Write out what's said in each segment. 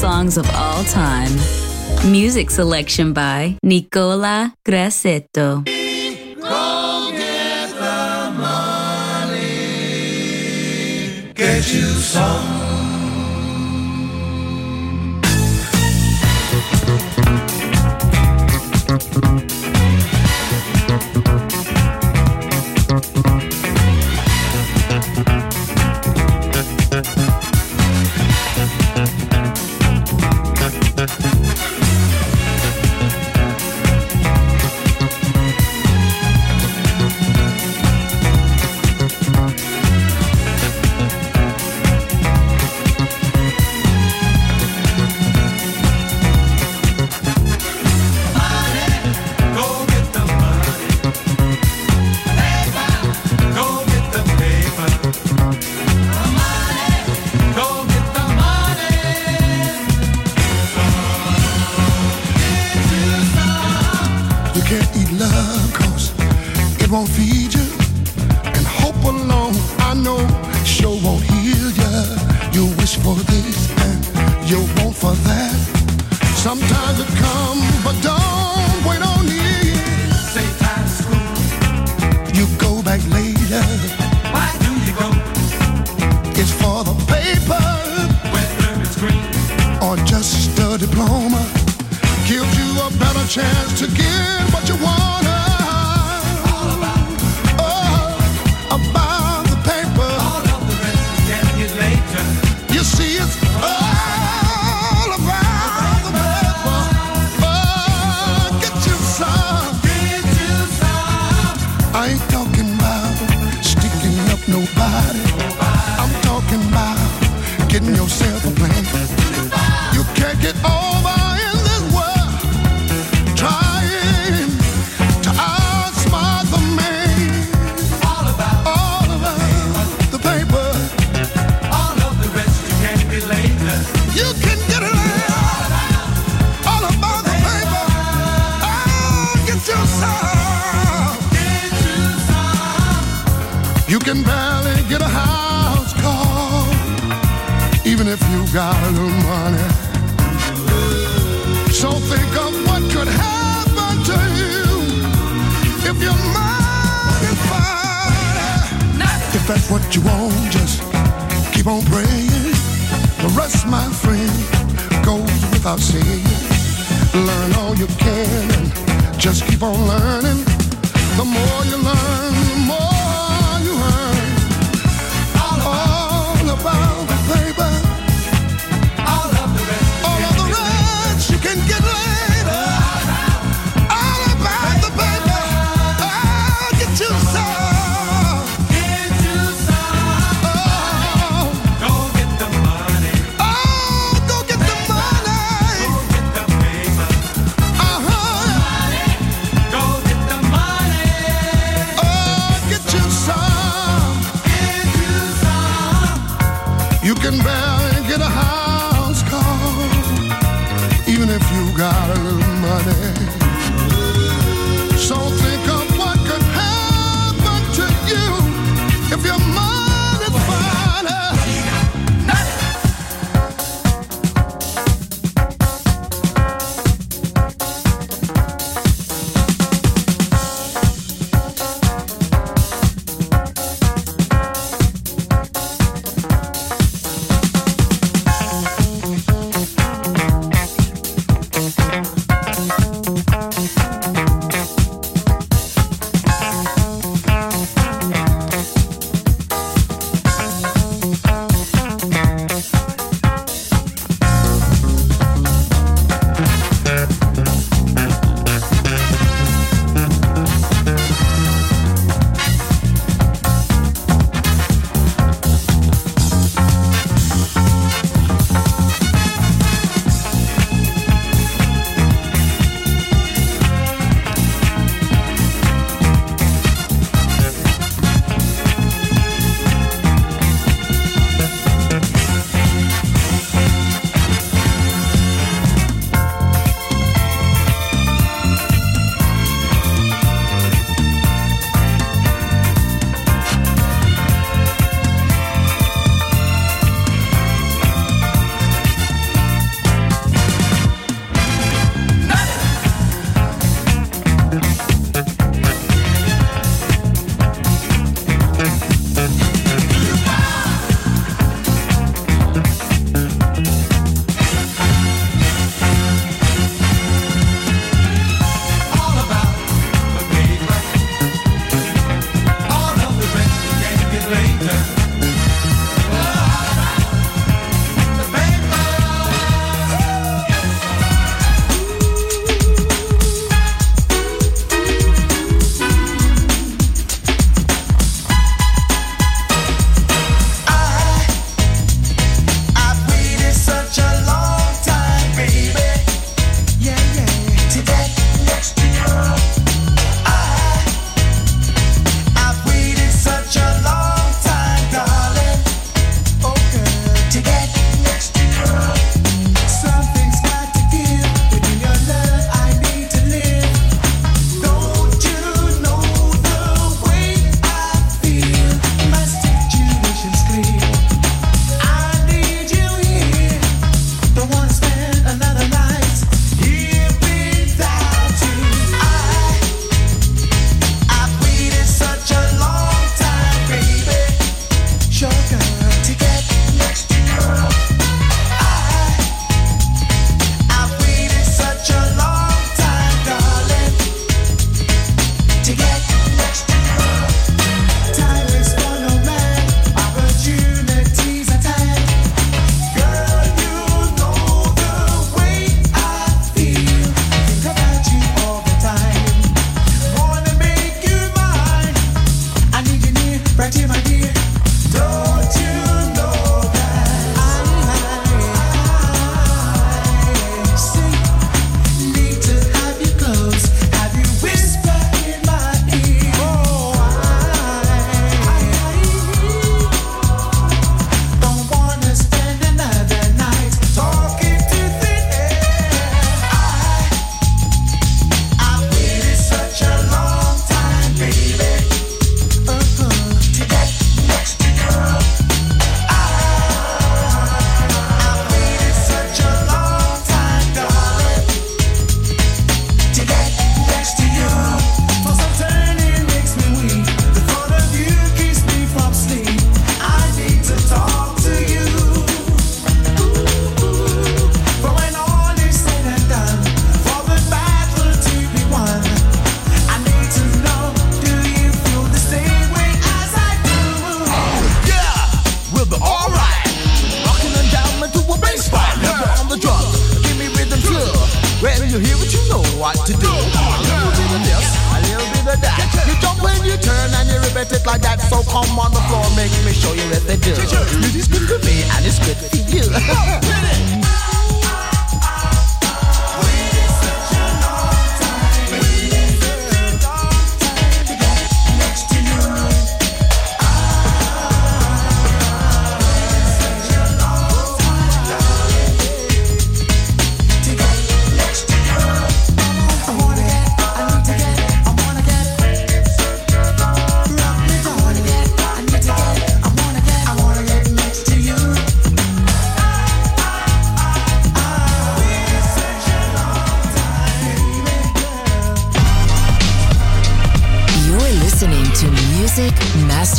Songs of all time. Music selection by Nicola Grassetto. Go get the money. Get you some. that's what you want, just keep on praying. The rest, my friend, goes without saying. Learn all you can and just keep on learning. The more you learn, the more.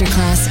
Masterclass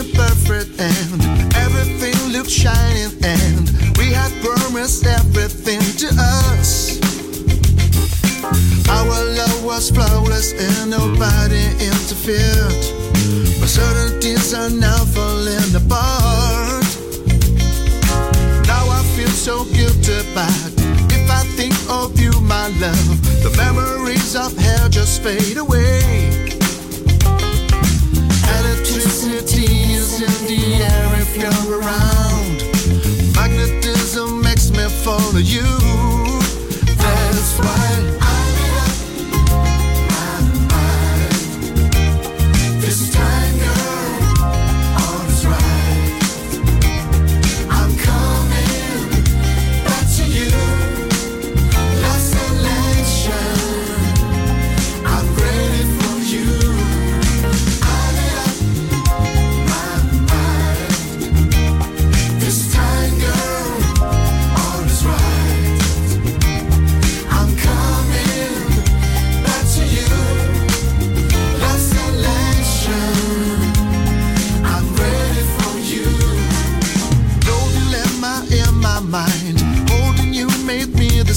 Seemed perfect and everything looked shining and we had promised everything to us. Our love was flawless and nobody interfered. But certainties are now falling apart. Now I feel so guilty, about if I think of you, my love, the memories of hell just fade away. You're around. Magnetism makes me follow you. That's why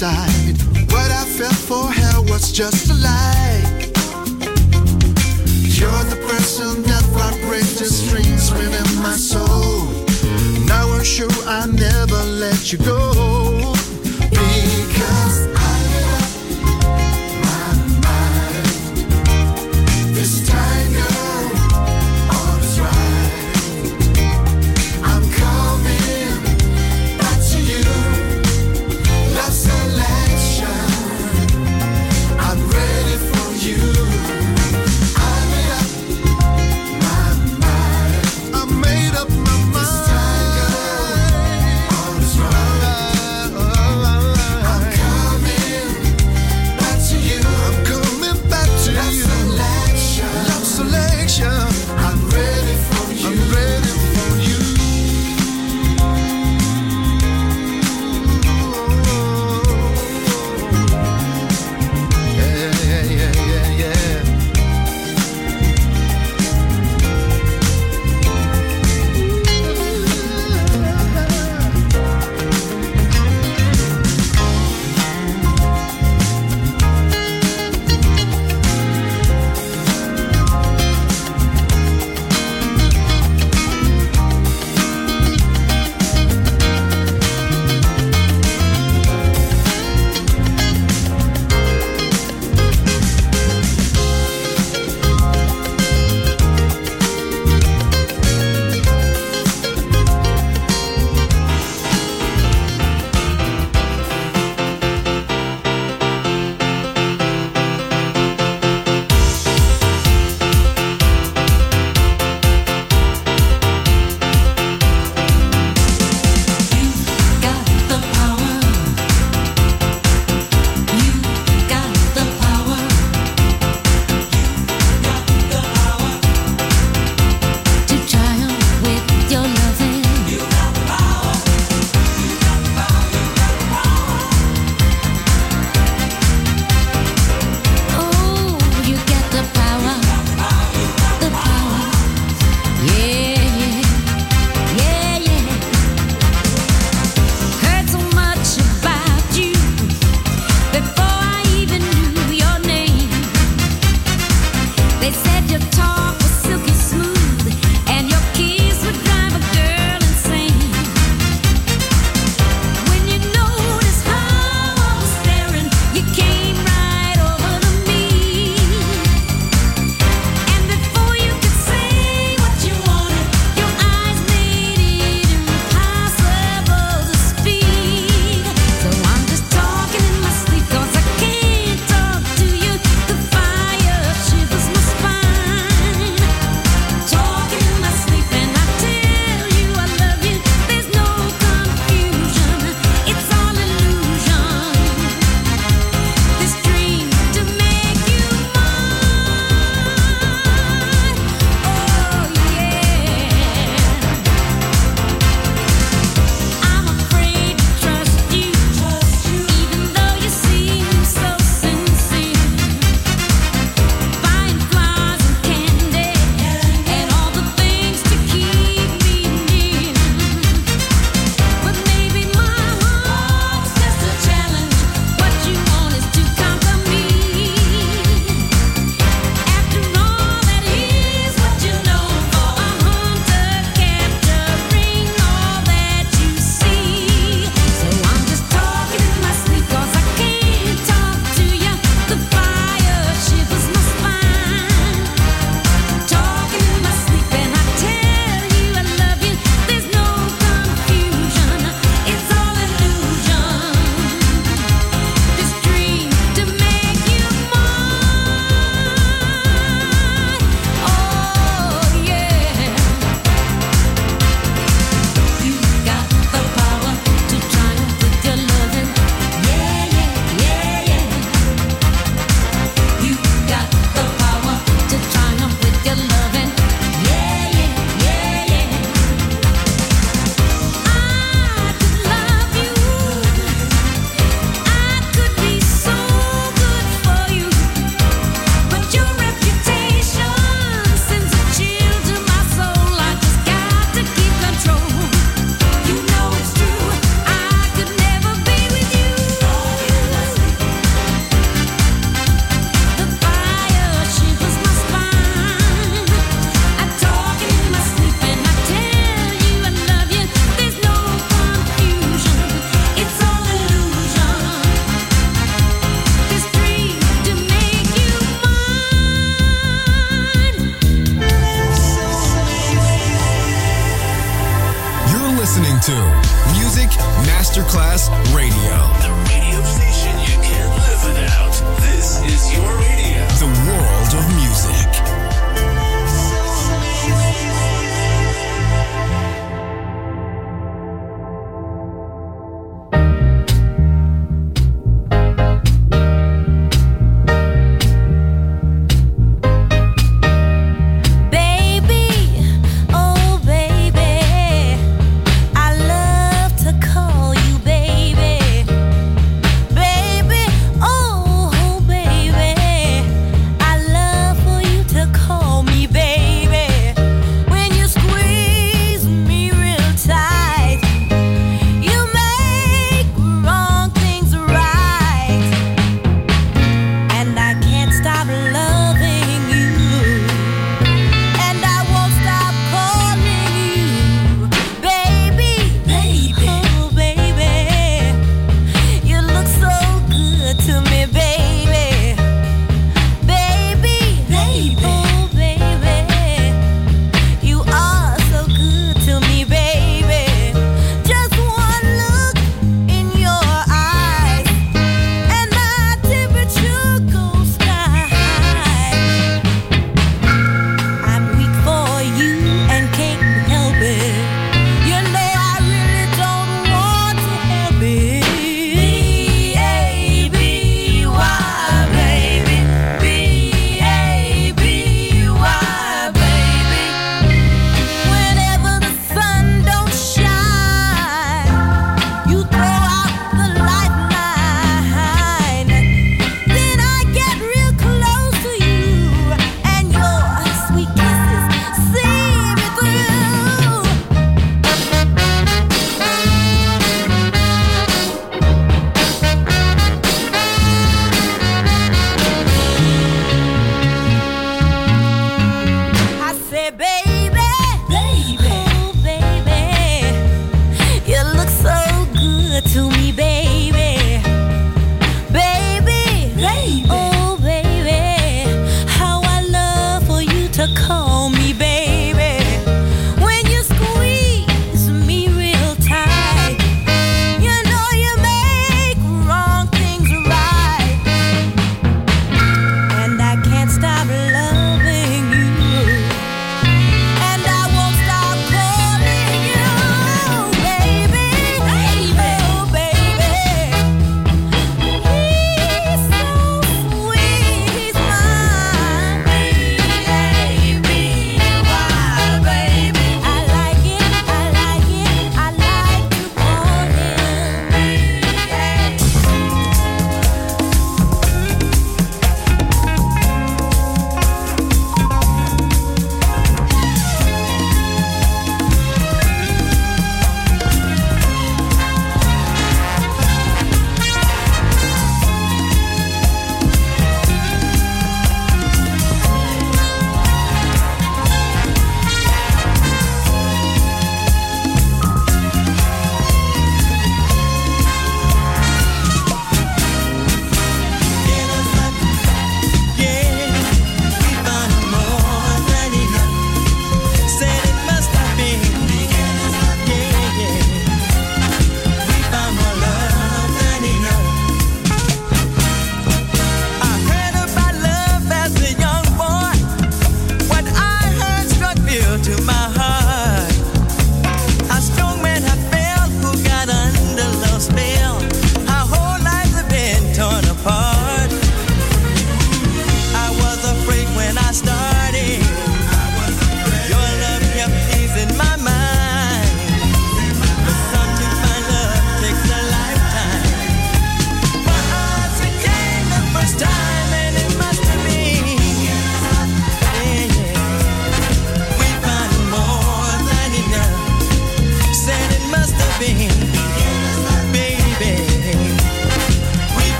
decide what I felt for her was just a lie. You're the person that vibrates the strings within my soul. Now I'm sure I'll never let you go